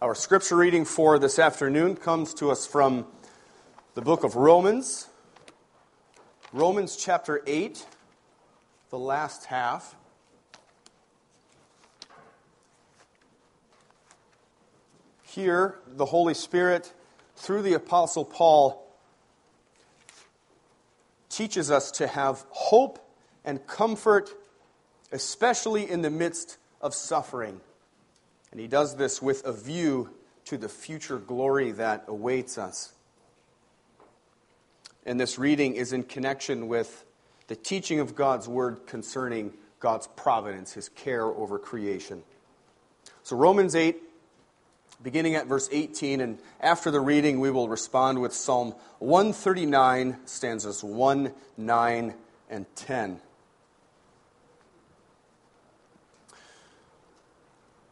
Our scripture reading for this afternoon comes to us from the book of Romans, Romans chapter 8, the last half. Here, the Holy Spirit, through the Apostle Paul, teaches us to have hope and comfort, especially in the midst of suffering. And he does this with a view to the future glory that awaits us. And this reading is in connection with the teaching of God's word concerning God's providence, his care over creation. So, Romans 8, beginning at verse 18, and after the reading, we will respond with Psalm 139, stanzas 1, 9, and 10.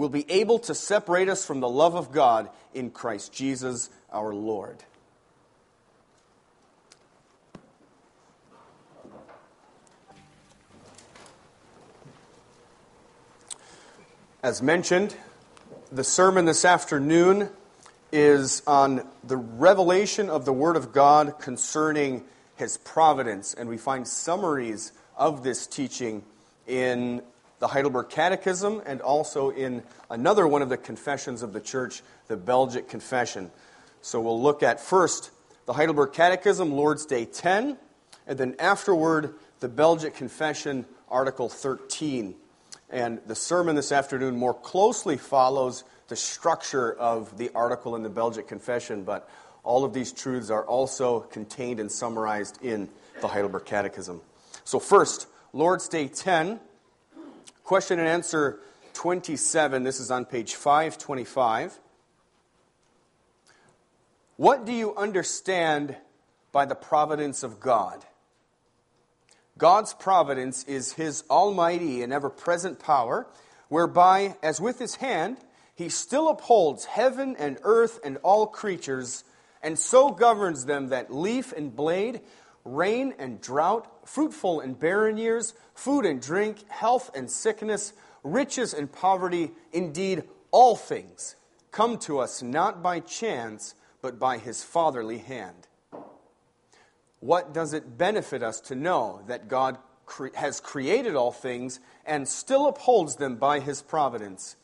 will be able to separate us from the love of God in Christ Jesus our Lord. As mentioned, the sermon this afternoon is on the revelation of the Word of God concerning His providence, and we find summaries of this teaching in the Heidelberg Catechism, and also in another one of the confessions of the Church, the Belgic Confession. So we'll look at first the Heidelberg Catechism, Lord's Day 10, and then afterward the Belgic Confession, Article 13. And the sermon this afternoon more closely follows the structure of the article in the Belgic Confession, but all of these truths are also contained and summarized in the Heidelberg Catechism. So, first, Lord's Day 10, question and answer 27. This is on page 525. What do you understand by the providence of God? God's providence is his almighty and ever present power, whereby, as with his hand, he still upholds heaven and earth and all creatures, and so governs them that leaf and blade, rain and drought, fruitful and barren years, food and drink, health and sickness, riches and poverty, indeed, all things come to us not by chance, but by his fatherly hand. What does it benefit us to know that God cre- has created all things and still upholds them by his providence?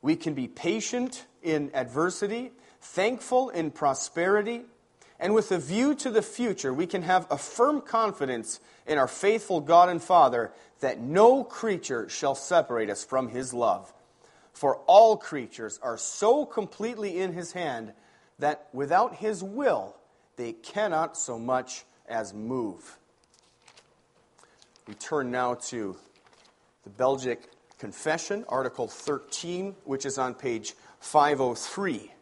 We can be patient in adversity, thankful in prosperity, and with a view to the future, we can have a firm confidence in our faithful God and Father that no creature shall separate us from his love. For all creatures are so completely in his hand that without his will, they cannot so much as move. We turn now to the Belgic Confession, Article 13, which is on page 503.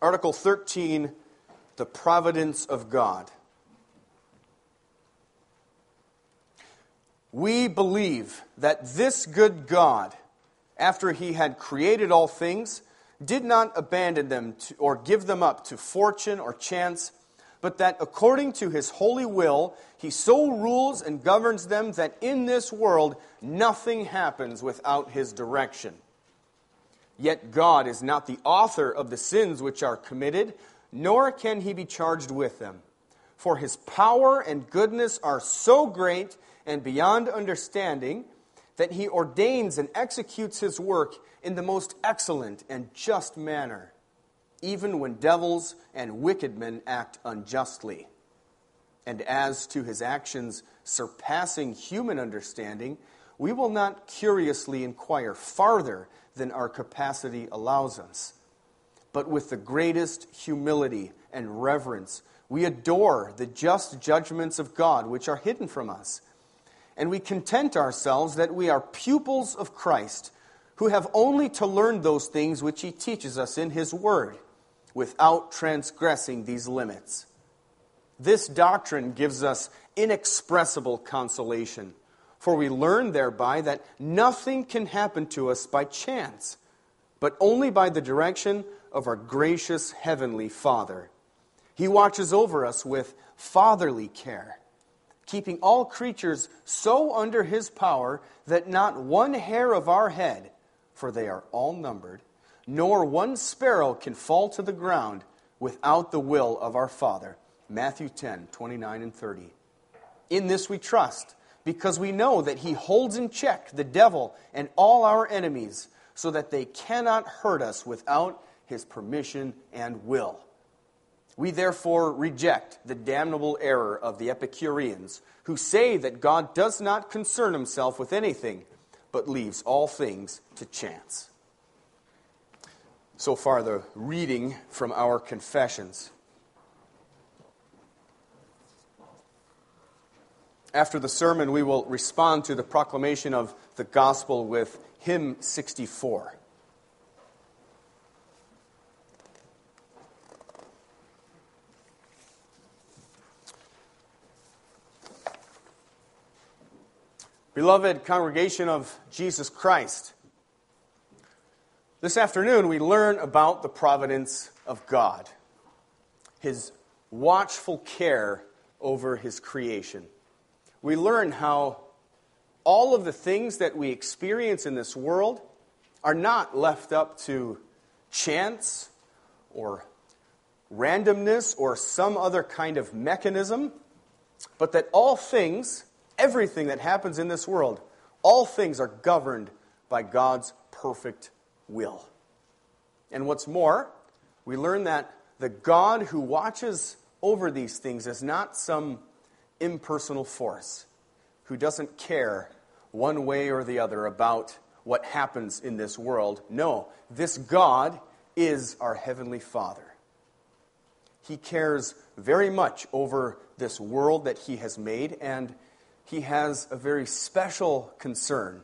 Article 13, the providence of God. We believe that this good God, after he had created all things, did not abandon them to, or give them up to fortune or chance, but that according to his holy will, he so rules and governs them that in this world nothing happens without his direction. Yet God is not the author of the sins which are committed, nor can he be charged with them. For his power and goodness are so great and beyond understanding that he ordains and executes his work in the most excellent and just manner, even when devils and wicked men act unjustly. And as to his actions surpassing human understanding, we will not curiously inquire farther than our capacity allows us. But with the greatest humility and reverence, we adore the just judgments of God which are hidden from us. And we content ourselves that we are pupils of Christ who have only to learn those things which he teaches us in his word, without transgressing these limits. This doctrine gives us inexpressible consolation, for we learn thereby that nothing can happen to us by chance, but only by the direction of our gracious heavenly Father. He watches over us with fatherly care, keeping all creatures so under his power that not one hair of our head for they are all numbered, nor one sparrow can fall to the ground without the will of our Father. Matthew 10, 29 and 30. In this we trust, because we know that he holds in check the devil and all our enemies, so that they cannot hurt us without his permission and will. We therefore reject the damnable error of the Epicureans, who say that God does not concern himself with anything but leaves all things to chance. So far, the reading from our confessions. After the sermon, we will respond to the proclamation of the gospel with hymn 64. Beloved congregation of Jesus Christ, this afternoon we learn about the providence of God, His watchful care over His creation. We learn how all of the things that we experience in this world are not left up to chance or randomness or some other kind of mechanism, but that all things everything that happens in this world, all things are governed by God's perfect will. And what's more, we learn that the God who watches over these things is not some impersonal force who doesn't care one way or the other about what happens in this world. No, this God is our Heavenly Father. He cares very much over this world that He has made, and He has a very special concern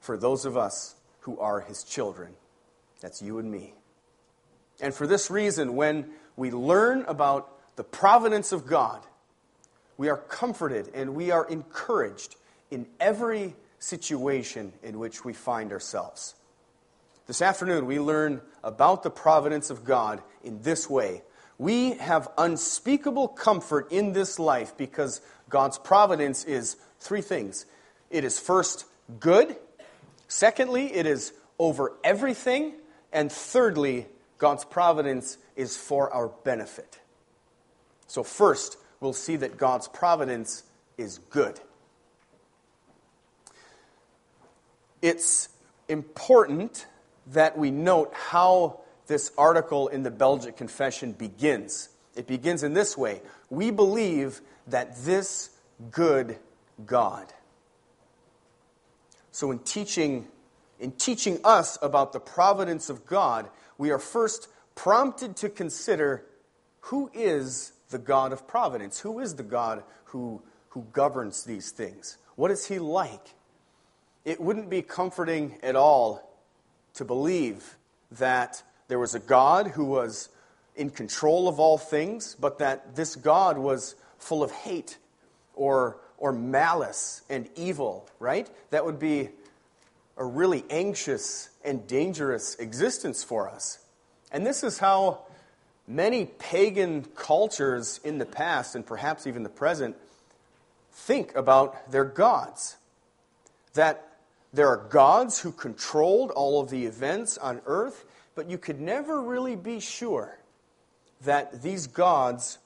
for those of us who are His children. That's you and me. And for this reason, when we learn about the providence of God, we are comforted and we are encouraged in every situation in which we find ourselves. This afternoon, we learn about the providence of God in this way. We have unspeakable comfort in this life because God's providence is three things it is first good, secondly, it is over everything, and thirdly, God's providence is for our benefit. So, first, we'll see that God's providence is good. It's important that we note how this article in the Belgic Confession begins. It begins in this way We believe that this good God. So, in teaching, in teaching us about the providence of God, we are first prompted to consider who is the God of providence? Who is the God who, who governs these things? What is he like? It wouldn't be comforting at all to believe that there was a God who was in control of all things, but that this God was full of hate or, or malice and evil, right? That would be a really anxious and dangerous existence for us. And this is how many pagan cultures in the past, and perhaps even the present, think about their gods. That there are gods who controlled all of the events on earth, but you could never really be sure that these gods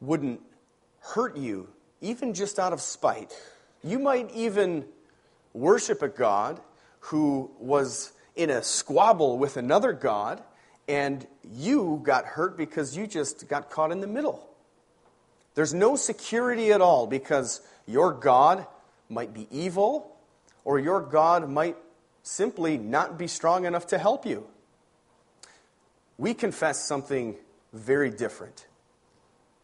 wouldn't hurt you, even just out of spite. You might even worship a god who was in a squabble with another god and you got hurt because you just got caught in the middle. There's no security at all because your God might be evil or your God might simply not be strong enough to help you. We confess something very different.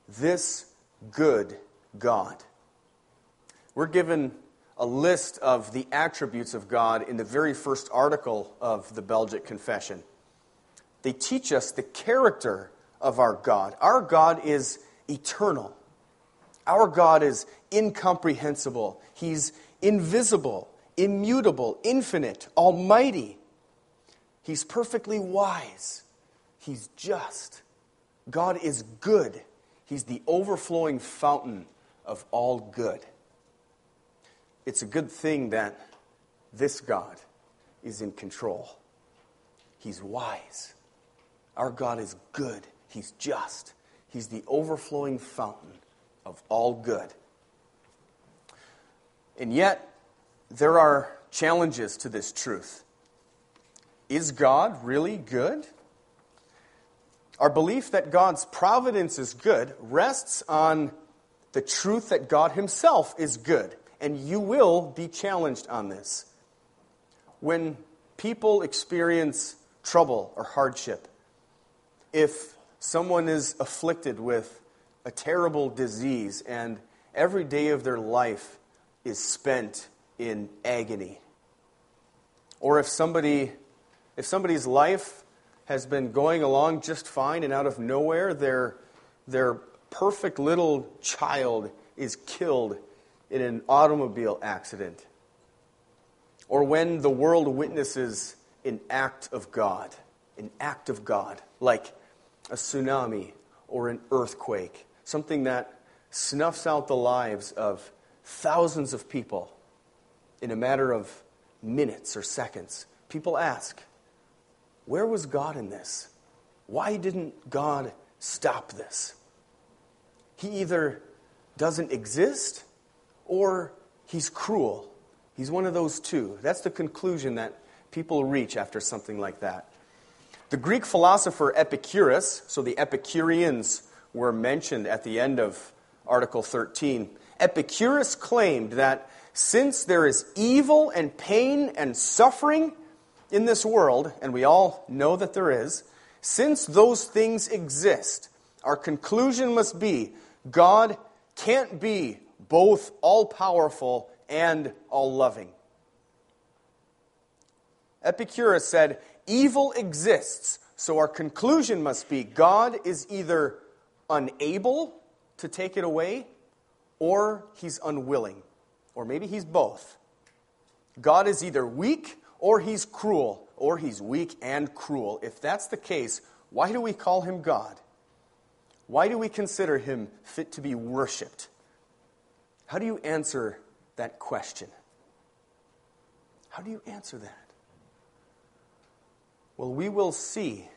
This good God. We're given a list of the attributes of God in the very first article of the Belgic Confession they teach us the character of our God. Our God is eternal. Our God is incomprehensible. He's invisible, immutable, infinite, almighty. He's perfectly wise. He's just. God is good. He's the overflowing fountain of all good. It's a good thing that this God is in control. He's wise. Our God is good, He's just, He's the overflowing fountain of all good. And yet, there are challenges to this truth. Is God really good? Our belief that God's providence is good rests on the truth that God Himself is good, and you will be challenged on this. When people experience trouble or hardship, if someone is afflicted with a terrible disease and every day of their life is spent in agony, or if somebody if somebody's life has been going along just fine and out of nowhere their their perfect little child is killed in an automobile accident. Or when the world witnesses an act of God an act of God like a tsunami or an earthquake, something that snuffs out the lives of thousands of people in a matter of minutes or seconds, people ask, Where was God in this? Why didn't God stop this? He either doesn't exist or he's cruel. He's one of those two. That's the conclusion that people reach after something like that. The Greek philosopher Epicurus, so the Epicureans were mentioned at the end of, Article 13. Epicurus claimed that since there is evil and pain and suffering in this world, and we all know that there is, since those things exist, our conclusion must be God can't be both all powerful and all loving. Epicurus said, Evil exists, so our conclusion must be God is either unable to take it away or he's unwilling. Or maybe he's both. God is either weak or he's cruel, or he's weak and cruel. If that's the case, why do we call him God? Why do we consider him fit to be worshiped? How do you answer that question? How do you answer that? Well, we will see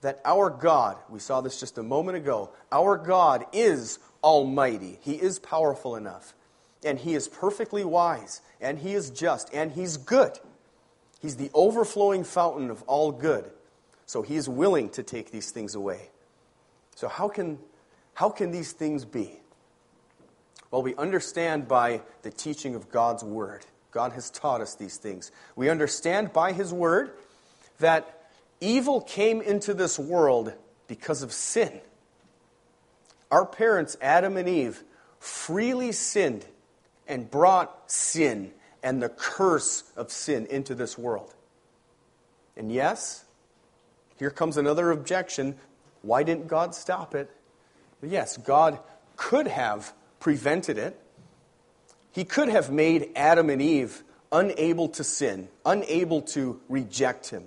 that our God, we saw this just a moment ago, our God is almighty. He is powerful enough. And He is perfectly wise. And He is just. And He's good. He's the overflowing fountain of all good. So He is willing to take these things away. So, how can, how can these things be? Well, we understand by the teaching of God's Word. God has taught us these things. We understand by His Word that evil came into this world because of sin. Our parents, Adam and Eve, freely sinned and brought sin and the curse of sin into this world. And yes, here comes another objection. Why didn't God stop it? Yes, God could have prevented it. He could have made Adam and Eve unable to sin, unable to reject him.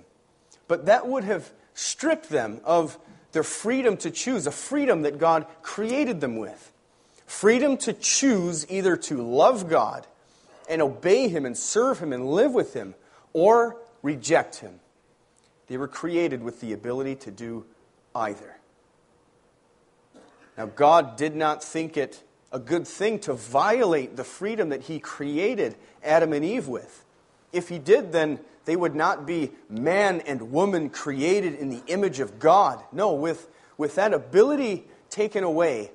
But that would have stripped them of their freedom to choose, a freedom that God created them with. Freedom to choose either to love God and obey Him and serve Him and live with Him, or reject Him. They were created with the ability to do either. Now, God did not think it a good thing to violate the freedom that He created Adam and Eve with. If He did, then they would not be man and woman created in the image of God. No, with, with that ability taken away,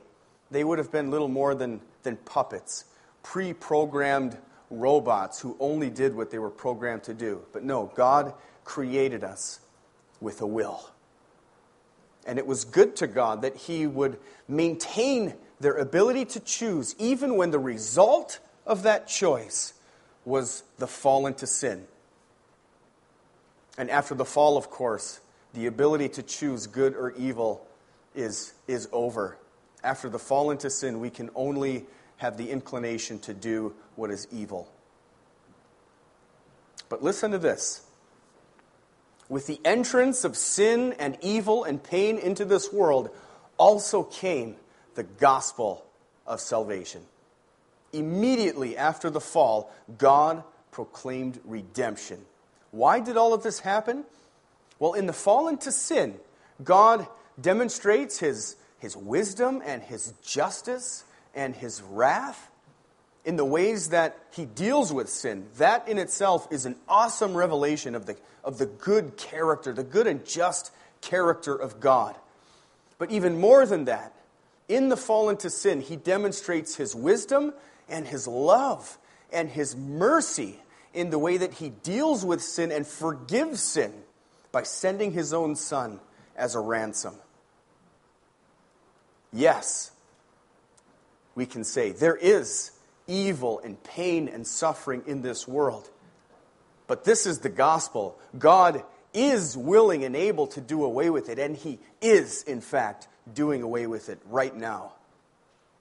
they would have been little more than, than puppets, pre programmed robots who only did what they were programmed to do. But no, God created us with a will. And it was good to God that He would maintain their ability to choose, even when the result of that choice was the fall into sin. And after the fall, of course, the ability to choose good or evil is, is over. After the fall into sin, we can only have the inclination to do what is evil. But listen to this. With the entrance of sin and evil and pain into this world, also came the gospel of salvation. Immediately after the fall, God proclaimed redemption why did all of this happen? Well, in the fall into sin, God demonstrates his, his wisdom and his justice and his wrath in the ways that he deals with sin. That in itself is an awesome revelation of the, of the good character, the good and just character of God. But even more than that, in the fall into sin, he demonstrates his wisdom and his love and his mercy in the way that he deals with sin and forgives sin by sending his own son as a ransom. Yes, we can say there is evil and pain and suffering in this world. But this is the gospel. God is willing and able to do away with it, and He is, in fact, doing away with it right now.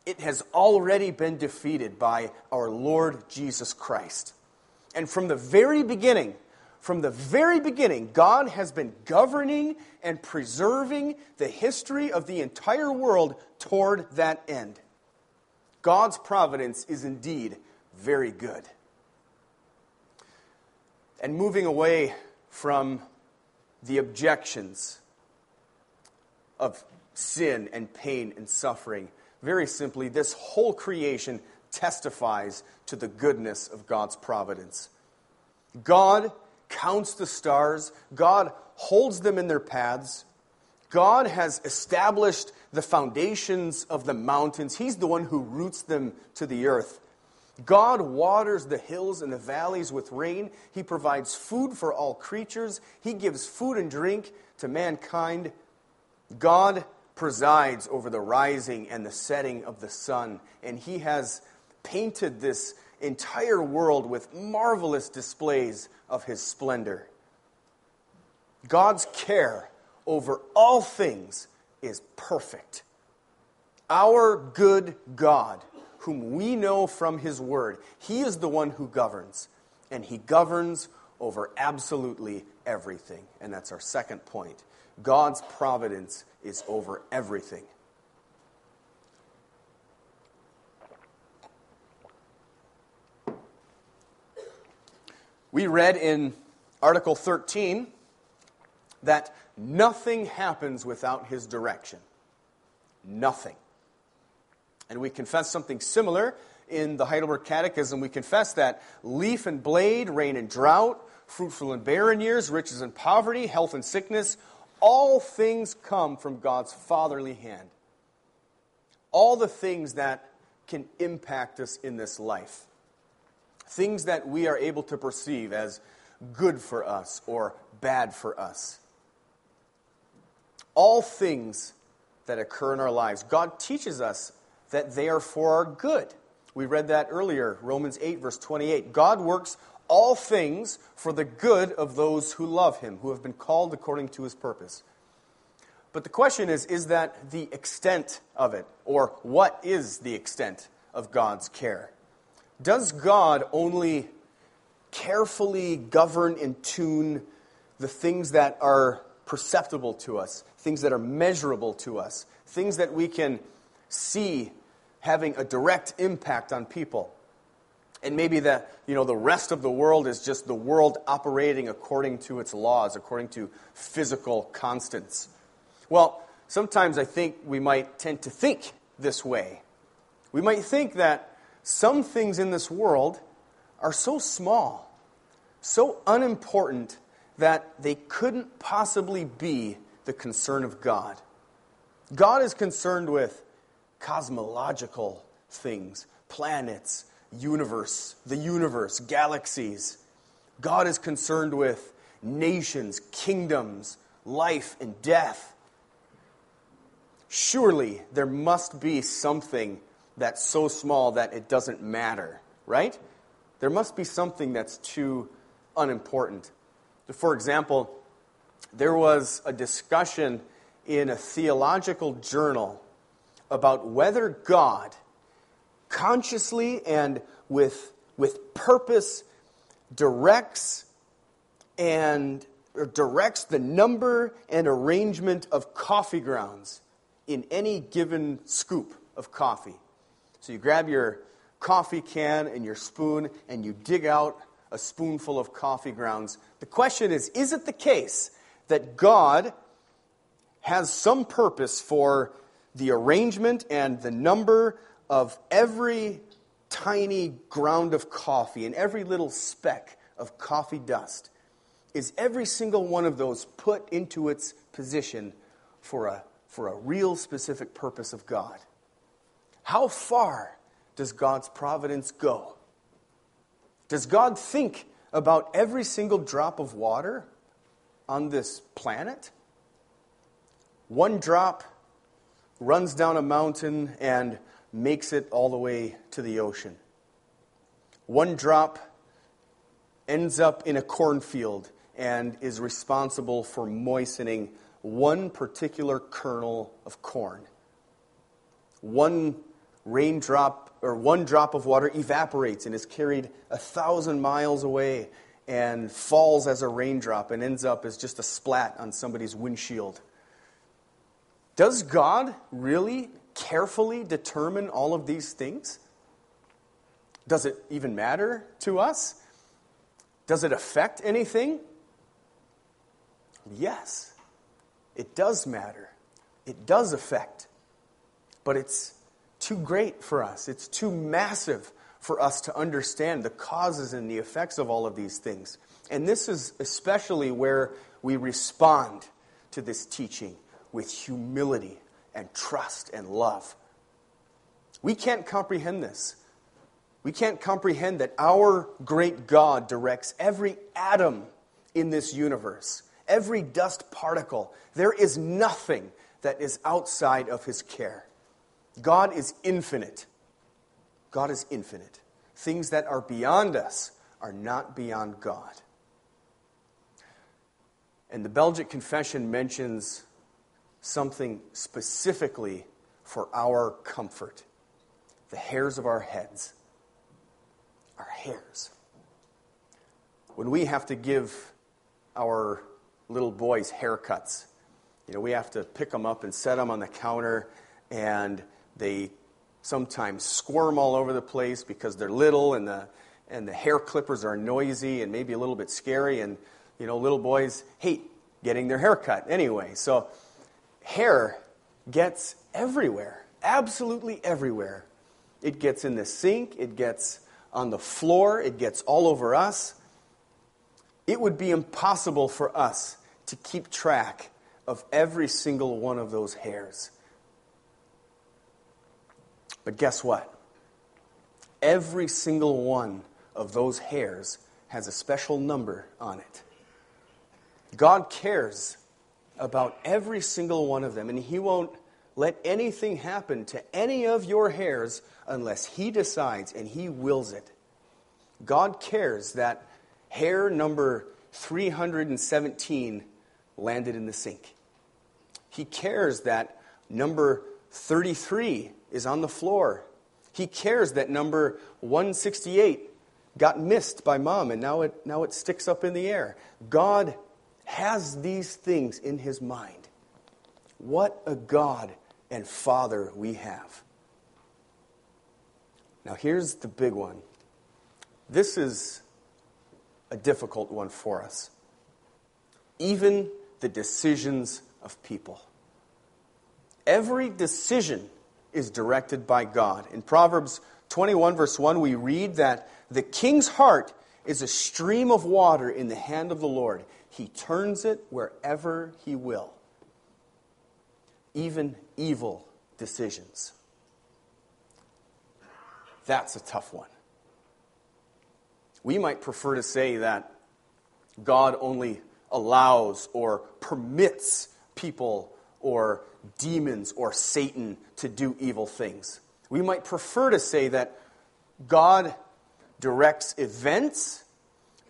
It has already been defeated by our Lord Jesus Christ. And from the very beginning, from the very beginning, God has been governing and preserving the history of the entire world toward that end. God's providence is indeed very good. And moving away from the objections of sin and pain and suffering, very simply, this whole creation testifies to the goodness of God's providence. God counts the stars, God holds them in their paths. God has established the foundations of the mountains. He's the one who roots them to the earth. God waters the hills and the valleys with rain. He provides food for all creatures. He gives food and drink to mankind. God presides over the rising and the setting of the sun, and He has painted this entire world with marvelous displays of His splendor. God's care over all things is perfect. Our good God, whom we know from His Word, He is the one who governs, and He governs over absolutely everything. And that's our second point. God's providence is over everything. We read in Article 13 that nothing happens without his direction. Nothing. And we confess something similar in the Heidelberg Catechism. We confess that leaf and blade, rain and drought, fruitful and barren years, riches and poverty, health and sickness, all things come from God's fatherly hand. All the things that can impact us in this life. Things that we are able to perceive as good for us or bad for us all things that occur in our lives. God teaches us that they are for our good. We read that earlier, Romans 8, verse 28. God works all things for the good of those who love him, who have been called according to his purpose. But the question is is that the extent of it? Or what is the extent of God's care? Does God only carefully govern and tune the things that are perceptible to us, things that are measurable to us, things that we can see having a direct impact on people. And maybe the, you know, the rest of the world is just the world operating according to its laws, according to physical constants. Well, sometimes I think we might tend to think this way. We might think that some things in this world are so small, so unimportant, that they couldn't possibly be the concern of God. God is concerned with cosmological things, planets, universe, the universe, galaxies. God is concerned with nations, kingdoms, life, and death. Surely there must be something that's so small that it doesn't matter, right? There must be something that's too unimportant. For example, there was a discussion in a theological journal about whether God consciously and with, with purpose directs and directs the number and arrangement of coffee grounds in any given scoop of coffee. So you grab your coffee can and your spoon and you dig out a spoonful of coffee grounds. The question is is it the case that God has some purpose for the arrangement and the number of every tiny ground of coffee and every little speck of coffee dust? Is every single one of those put into its position for a, for a real specific purpose of God? How far does God's providence go? Does God think about every single drop of water on this planet? One drop runs down a mountain and makes it all the way to the ocean. One drop ends up in a cornfield and is responsible for moistening one particular kernel of corn. One raindrop or one drop of water evaporates and is carried a thousand miles away and falls as a raindrop and ends up as just a splat on somebody's windshield. Does God really carefully determine all of these things? Does it even matter to us? Does it affect anything? Yes, it does matter. It does affect. But it's too great for us, it's too massive for us to understand the causes and the effects of all of these things. And this is especially where we respond to this teaching with humility and trust and love. We can't comprehend this. We can't comprehend that our great God directs every atom in this universe, every dust particle. There is nothing that is outside of his care. God is infinite. God is infinite. Things that are beyond us are not beyond God. And the Belgic Confession mentions something specifically for our comfort the hairs of our heads. Our hairs. When we have to give our little boys haircuts, you know, we have to pick them up and set them on the counter, and they sometimes squirm all over the place because they're little and the, and the hair clippers are noisy and maybe a little bit scary. And, you know, little boys hate getting their hair cut anyway. So, hair gets everywhere, absolutely everywhere. It gets in the sink, it gets on the floor, it gets all over us. It would be impossible for us to keep track of every single one of those hairs. But guess what? Every single one of those hairs has a special number on it. God cares about every single one of them, and He won't let anything happen to any of your hairs unless He decides and He wills it. God cares that hair number 317 landed in the sink. He cares that number 33 is on the floor. He cares that number 168 got missed by mom and now it, now it sticks up in the air. God has these things in his mind. What a God and Father we have. Now, here's the big one. This is a difficult one for us. Even the decisions of people. Every decision is directed by God. In Proverbs 21, verse 1, we read that the king's heart is a stream of water in the hand of the Lord. He turns it wherever he will. Even evil decisions. That's a tough one. We might prefer to say that God only allows or permits people or demons or Satan to do evil things. We might prefer to say that God directs events,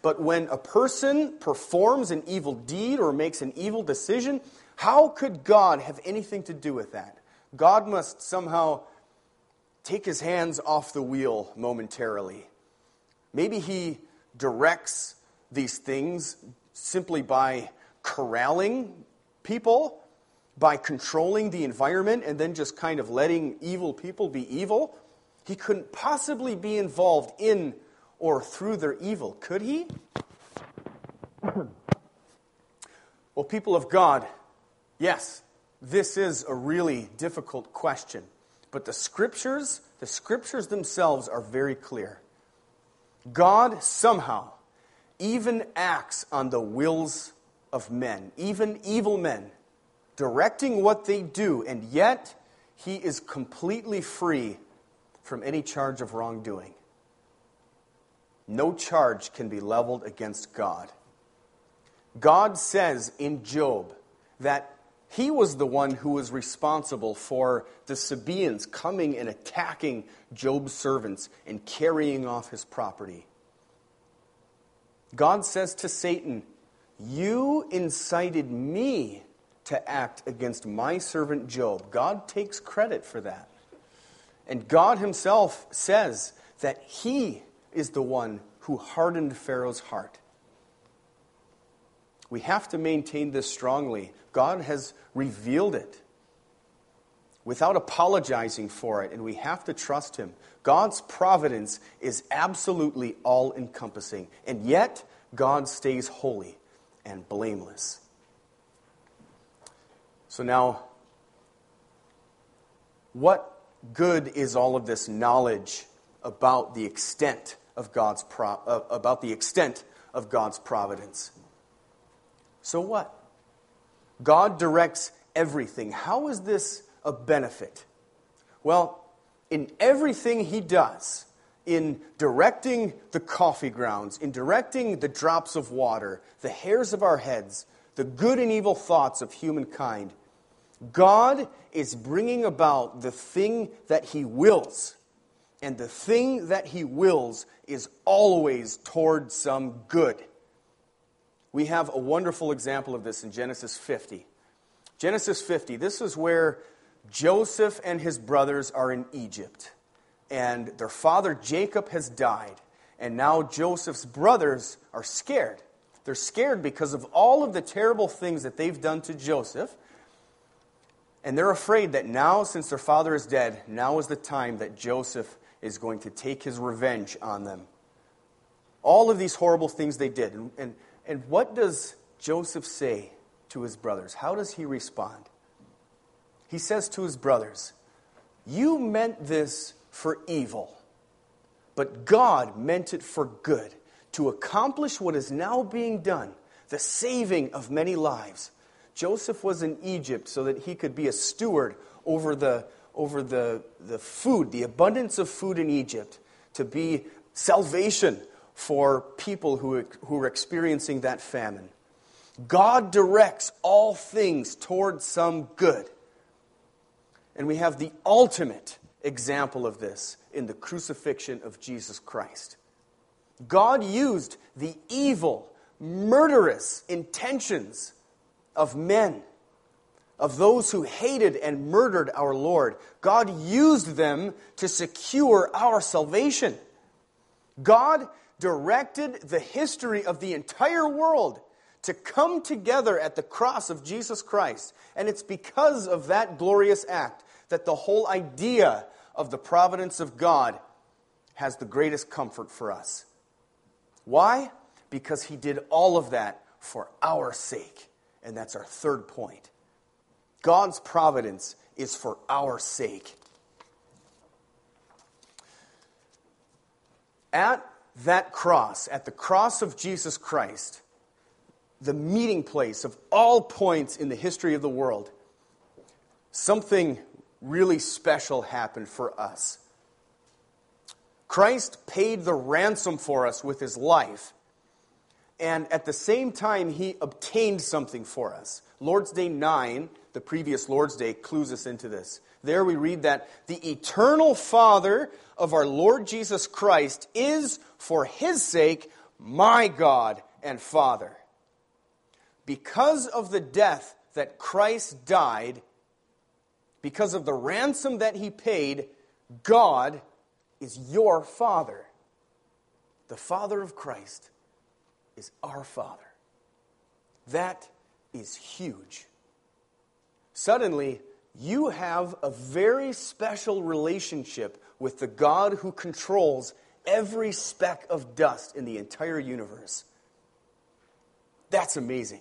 but when a person performs an evil deed or makes an evil decision, how could God have anything to do with that? God must somehow take his hands off the wheel momentarily. Maybe he directs these things simply by corralling people by controlling the environment and then just kind of letting evil people be evil. He couldn't possibly be involved in or through their evil, could he? well, people of God, yes, this is a really difficult question. But the scriptures, the scriptures themselves are very clear. God somehow even acts on the wills of men, even evil men directing what they do, and yet he is completely free from any charge of wrongdoing. No charge can be leveled against God. God says in Job that he was the one who was responsible for the Sabaeans coming and attacking Job's servants and carrying off his property. God says to Satan, You incited me to act against my servant Job. God takes credit for that. And God Himself says that He is the one who hardened Pharaoh's heart. We have to maintain this strongly. God has revealed it without apologizing for it, and we have to trust Him. God's providence is absolutely all encompassing, and yet God stays holy and blameless. So now, what good is all of this knowledge about the extent of God's pro- uh, about the extent of God's providence? So what? God directs everything. How is this a benefit? Well, in everything he does, in directing the coffee grounds, in directing the drops of water, the hairs of our heads, the good and evil thoughts of humankind, God is bringing about the thing that he wills. And the thing that he wills is always toward some good. We have a wonderful example of this in Genesis 50. Genesis 50, this is where Joseph and his brothers are in Egypt. And their father Jacob has died. And now Joseph's brothers are scared. They're scared because of all of the terrible things that they've done to Joseph. And they're afraid that now, since their father is dead, now is the time that Joseph is going to take his revenge on them. All of these horrible things they did. And, and, and what does Joseph say to his brothers? How does he respond? He says to his brothers, You meant this for evil, but God meant it for good, to accomplish what is now being done, the saving of many lives. Joseph was in Egypt so that he could be a steward over the, over the, the food, the abundance of food in Egypt, to be salvation for people who, who are experiencing that famine. God directs all things toward some good. And we have the ultimate example of this in the crucifixion of Jesus Christ. God used the evil, murderous intentions of men, of those who hated and murdered our Lord. God used them to secure our salvation. God directed the history of the entire world to come together at the cross of Jesus Christ. And it's because of that glorious act that the whole idea of the providence of God has the greatest comfort for us. Why? Because he did all of that for our sake. And that's our third point. God's providence is for our sake. At that cross, at the cross of Jesus Christ, the meeting place of all points in the history of the world, something really special happened for us. Christ paid the ransom for us with his life, and at the same time, he obtained something for us. Lord's Day 9, the previous Lord's Day, clues us into this. There we read that the eternal Father of our Lord Jesus Christ is, for his sake, my God and Father. Because of the death that Christ died, because of the ransom that he paid, God is your Father. The Father of Christ is our Father. That is huge. Suddenly, you have a very special relationship with the God who controls every speck of dust in the entire universe. That's amazing.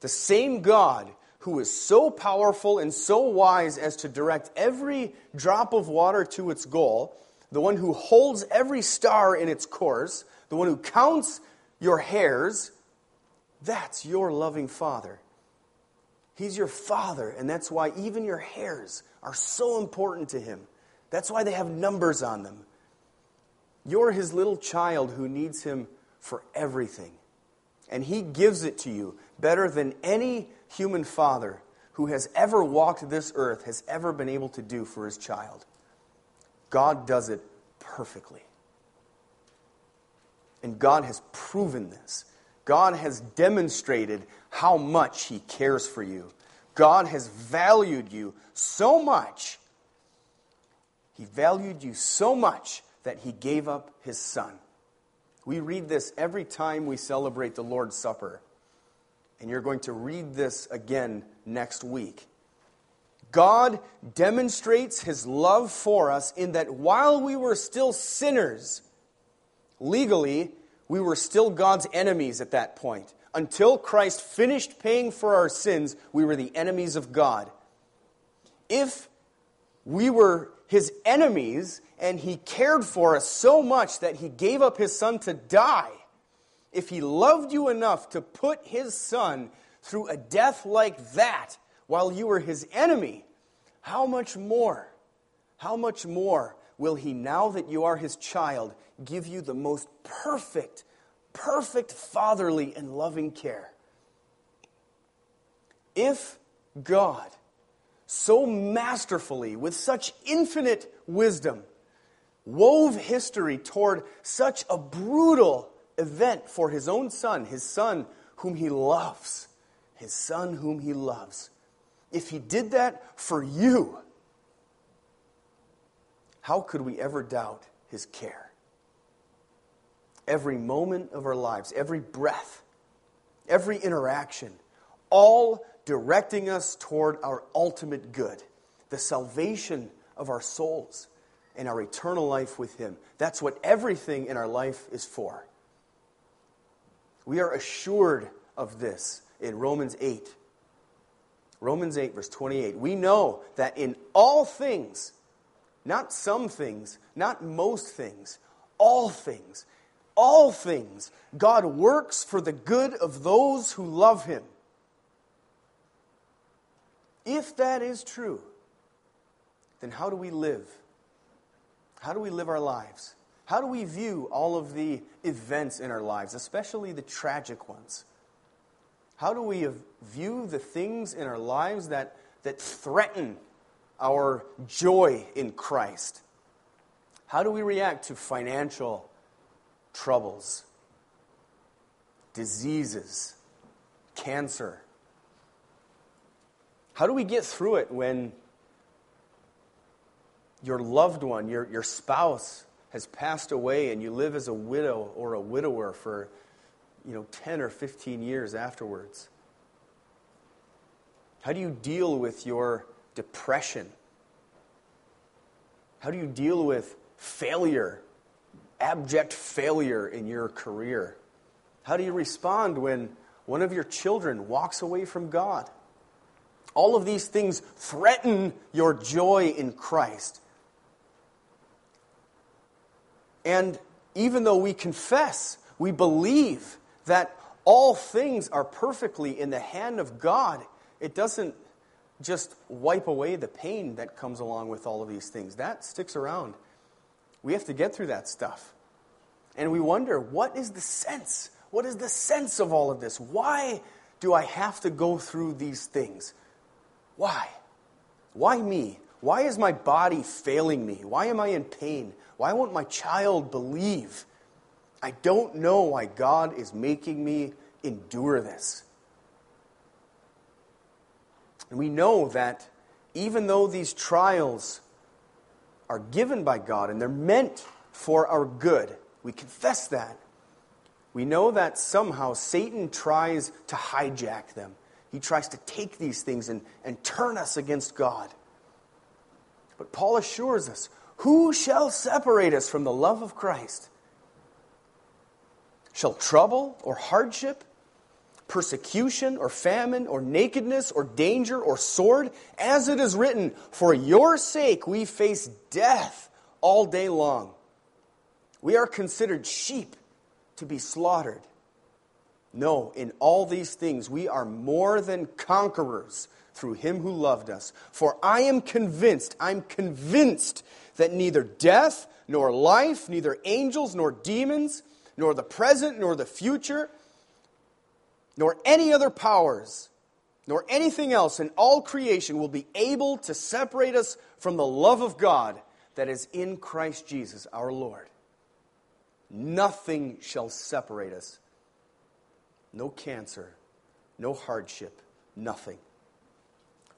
The same God who is so powerful and so wise as to direct every drop of water to its goal, the one who holds every star in its course, the one who counts your hairs, that's your loving Father. He's your Father, and that's why even your hairs are so important to Him. That's why they have numbers on them. You're His little child who needs Him for everything. And He gives it to you better than any human father who has ever walked this earth has ever been able to do for his child. God does it perfectly. And God has proven this. God has demonstrated how much He cares for you. God has valued you so much. He valued you so much that He gave up His Son. We read this every time we celebrate the Lord's Supper and you're going to read this again next week. God demonstrates his love for us in that while we were still sinners, legally, we were still God's enemies at that point. Until Christ finished paying for our sins, we were the enemies of God. If we were his enemies and he cared for us so much that he gave up his son to die, if he loved you enough to put his son through a death like that, while you were his enemy, how much more, how much more will he, now that you are his child, give you the most perfect, perfect fatherly and loving care? If God so masterfully, with such infinite wisdom, wove history toward such a brutal event for his own son, his son whom he loves, his son whom he loves. If he did that for you, how could we ever doubt his care? Every moment of our lives, every breath, every interaction, all directing us toward our ultimate good, the salvation of our souls and our eternal life with Him. That's what everything in our life is for. We are assured of this in Romans 8. Romans 8, verse 28. We know that in all things, not some things, not most things, all things, all things, God works for the good of those who love Him if that is true, then how do we live? How do we live our lives? How do we view all of the events in our lives, especially the tragic ones? How do we view the things in our lives that, that threaten our joy in Christ? How do we react to financial troubles, diseases, cancer? How do we get through it when your loved one, your, your spouse, has passed away and you live as a widow or a widower for you know 10 or 15 years afterwards? How do you deal with your depression? How do you deal with failure, abject failure in your career? How do you respond when one of your children walks away from God? All of these things threaten your joy in Christ. And even though we confess, we believe that all things are perfectly in the hand of God, it doesn't just wipe away the pain that comes along with all of these things. That sticks around. We have to get through that stuff. And we wonder, what is the sense? What is the sense of all of this? Why do I have to go through these things? Why? Why me? Why is my body failing me? Why am I in pain? Why won't my child believe? I don't know why God is making me endure this. And we know that even though these trials are given by God and they're meant for our good, we confess that. We know that somehow Satan tries to hijack them. He tries to take these things and, and turn us against God. But Paul assures us who shall separate us from the love of Christ? Shall trouble or hardship, persecution or famine or nakedness or danger or sword? As it is written, For your sake we face death all day long. We are considered sheep to be slaughtered. No, in all these things we are more than conquerors through him who loved us. For I am convinced, I'm convinced that neither death nor life, neither angels nor demons, nor the present nor the future, nor any other powers, nor anything else in all creation will be able to separate us from the love of God that is in Christ Jesus our Lord. Nothing shall separate us no cancer, no hardship, nothing.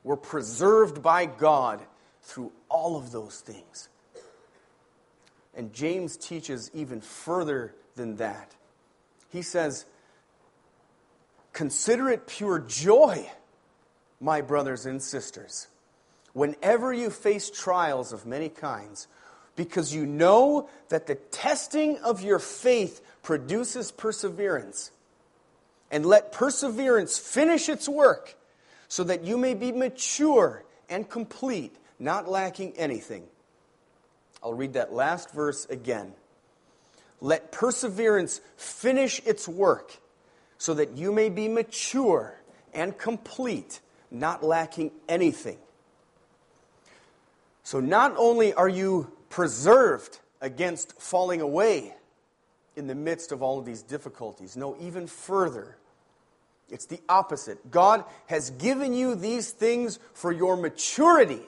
We're preserved by God through all of those things. And James teaches even further than that. He says, Consider it pure joy, my brothers and sisters, whenever you face trials of many kinds, because you know that the testing of your faith produces perseverance and let perseverance finish its work, so that you may be mature and complete, not lacking anything. I'll read that last verse again. Let perseverance finish its work, so that you may be mature and complete, not lacking anything. So not only are you preserved against falling away in the midst of all of these difficulties, no, even further. It's the opposite. God has given you these things for your maturity.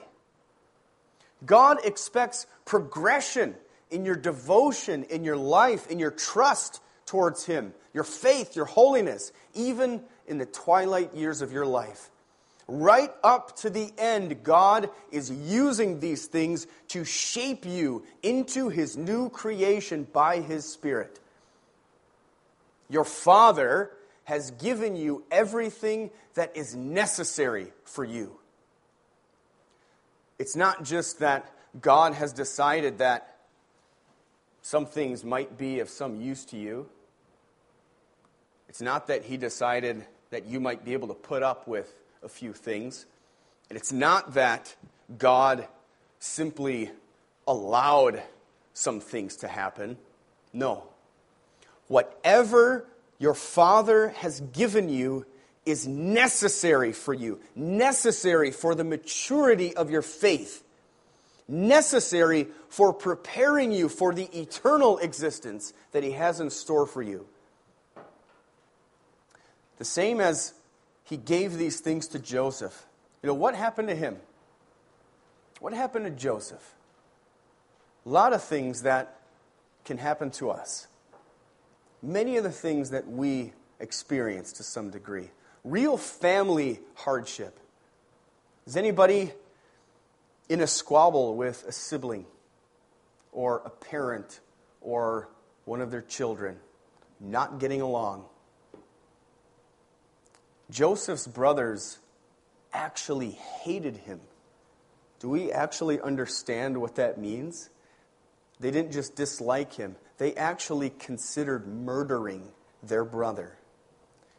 God expects progression in your devotion, in your life, in your trust towards Him, your faith, your holiness, even in the twilight years of your life. Right up to the end, God is using these things to shape you into His new creation by His Spirit. Your Father has given you everything that is necessary for you. It's not just that God has decided that some things might be of some use to you. It's not that He decided that you might be able to put up with a few things. And it's not that God simply allowed some things to happen. No. Whatever your Father has given you is necessary for you, necessary for the maturity of your faith, necessary for preparing you for the eternal existence that He has in store for you. The same as He gave these things to Joseph. You know, what happened to him? What happened to Joseph? A lot of things that can happen to us many of the things that we experience to some degree. Real family hardship. Is anybody in a squabble with a sibling or a parent or one of their children not getting along? Joseph's brothers actually hated him. Do we actually understand what that means? They didn't just dislike him, they actually considered murdering their brother.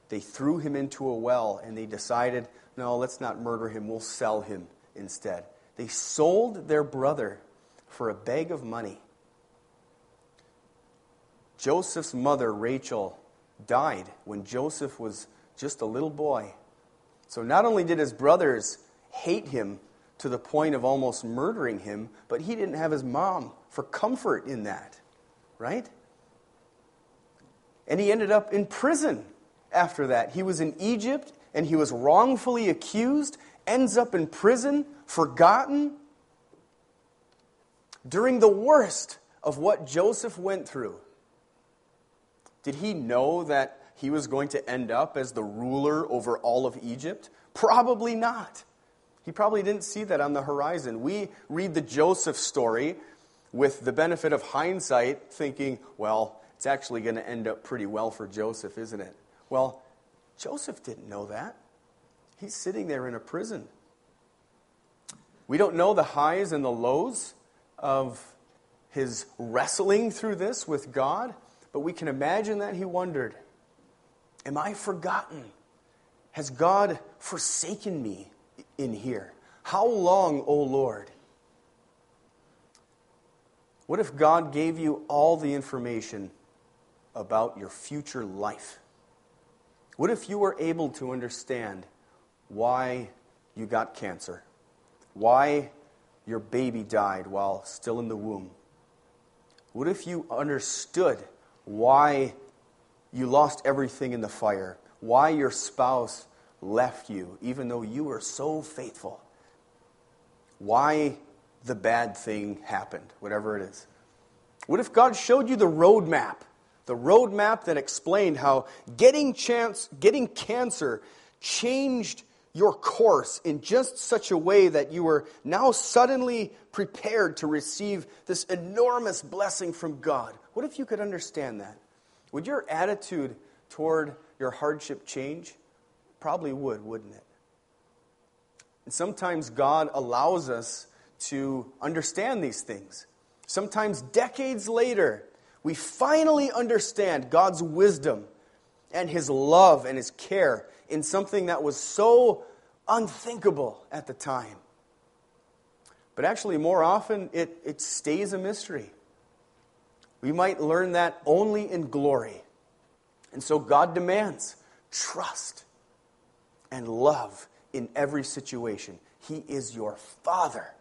They threw him into a well and they decided, no, let's not murder him, we'll sell him instead. They sold their brother for a bag of money. Joseph's mother, Rachel, died when Joseph was just a little boy. So not only did his brothers hate him to the point of almost murdering him, but he didn't have his mom for comfort in that right? And he ended up in prison after that. He was in Egypt and he was wrongfully accused, ends up in prison, forgotten. During the worst of what Joseph went through, did he know that he was going to end up as the ruler over all of Egypt? Probably not. He probably didn't see that on the horizon. We read the Joseph story with the benefit of hindsight, thinking, well, it's actually going to end up pretty well for Joseph, isn't it? Well, Joseph didn't know that. He's sitting there in a prison. We don't know the highs and the lows of his wrestling through this with God, but we can imagine that he wondered Am I forgotten? Has God forsaken me in here? How long, O Lord? What if God gave you all the information about your future life? What if you were able to understand why you got cancer? Why your baby died while still in the womb? What if you understood why you lost everything in the fire? Why your spouse left you even though you were so faithful? Why the bad thing happened, whatever it is. What if God showed you the roadmap, the roadmap that explained how getting chance, getting cancer changed your course in just such a way that you were now suddenly prepared to receive this enormous blessing from God? What if you could understand that? Would your attitude toward your hardship change? Probably would, wouldn't it? And sometimes God allows us to understand these things. Sometimes decades later, we finally understand God's wisdom and His love and His care in something that was so unthinkable at the time. But actually, more often, it, it stays a mystery. We might learn that only in glory. And so God demands trust and love in every situation. He is your Father.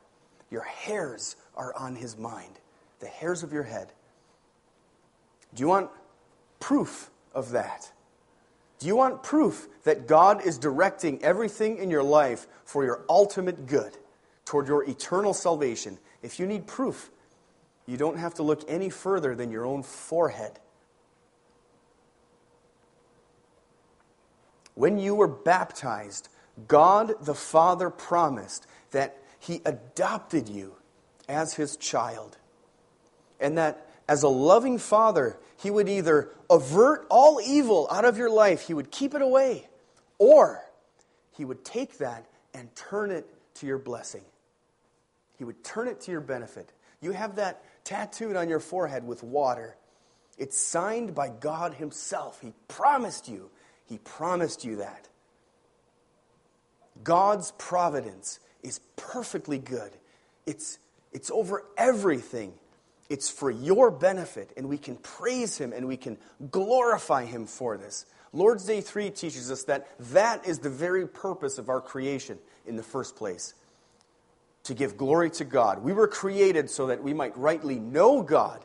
Your hairs are on His mind, the hairs of your head. Do you want proof of that? Do you want proof that God is directing everything in your life for your ultimate good, toward your eternal salvation? If you need proof, you don't have to look any further than your own forehead. When you were baptized, God the Father promised that He adopted you as His child. And that as a loving Father, He would either avert all evil out of your life, He would keep it away, or He would take that and turn it to your blessing. He would turn it to your benefit. You have that tattooed on your forehead with water. It's signed by God Himself. He promised you. He promised you that. God's providence is perfectly good. It's, it's over everything. It's for your benefit, and we can praise Him and we can glorify Him for this. Lord's Day 3 teaches us that that is the very purpose of our creation in the first place to give glory to God. We were created so that we might rightly know God,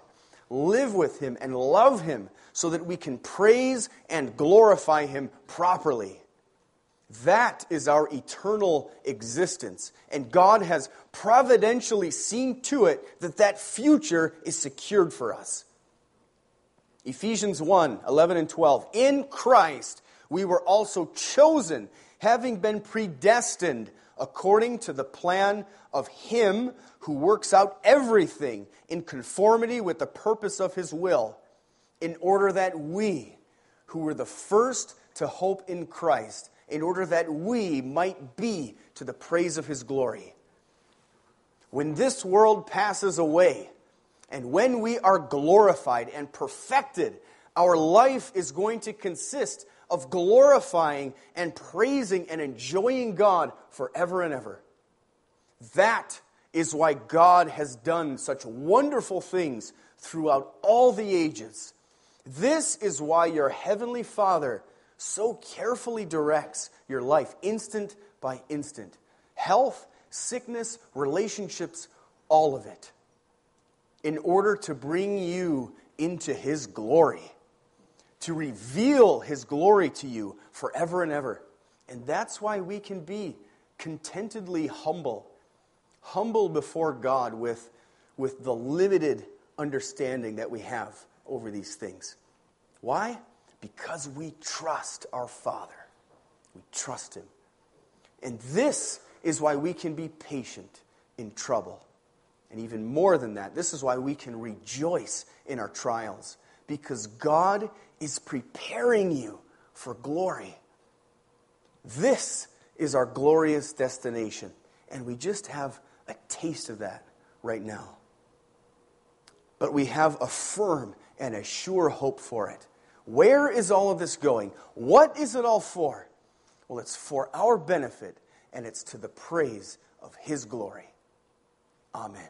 live with Him, and love Him, so that we can praise and glorify Him properly. That is our eternal existence. And God has providentially seen to it that that future is secured for us. Ephesians 1 11 and 12. In Christ, we were also chosen, having been predestined according to the plan of Him who works out everything in conformity with the purpose of His will, in order that we, who were the first to hope in Christ, in order that we might be to the praise of His glory. When this world passes away, and when we are glorified and perfected, our life is going to consist of glorifying and praising and enjoying God forever and ever. That is why God has done such wonderful things throughout all the ages. This is why your heavenly Father so carefully directs your life instant by instant. Health, sickness, relationships, all of it. In order to bring you into His glory to reveal his glory to you forever and ever. And that's why we can be contentedly humble, humble before God with, with the limited understanding that we have over these things. Why? Because we trust our Father. We trust Him. And this is why we can be patient in trouble. And even more than that, this is why we can rejoice in our trials. Because God is preparing you for glory. This is our glorious destination. And we just have a taste of that right now. But we have a firm and a sure hope for it. Where is all of this going? What is it all for? Well, it's for our benefit, and it's to the praise of His glory. Amen.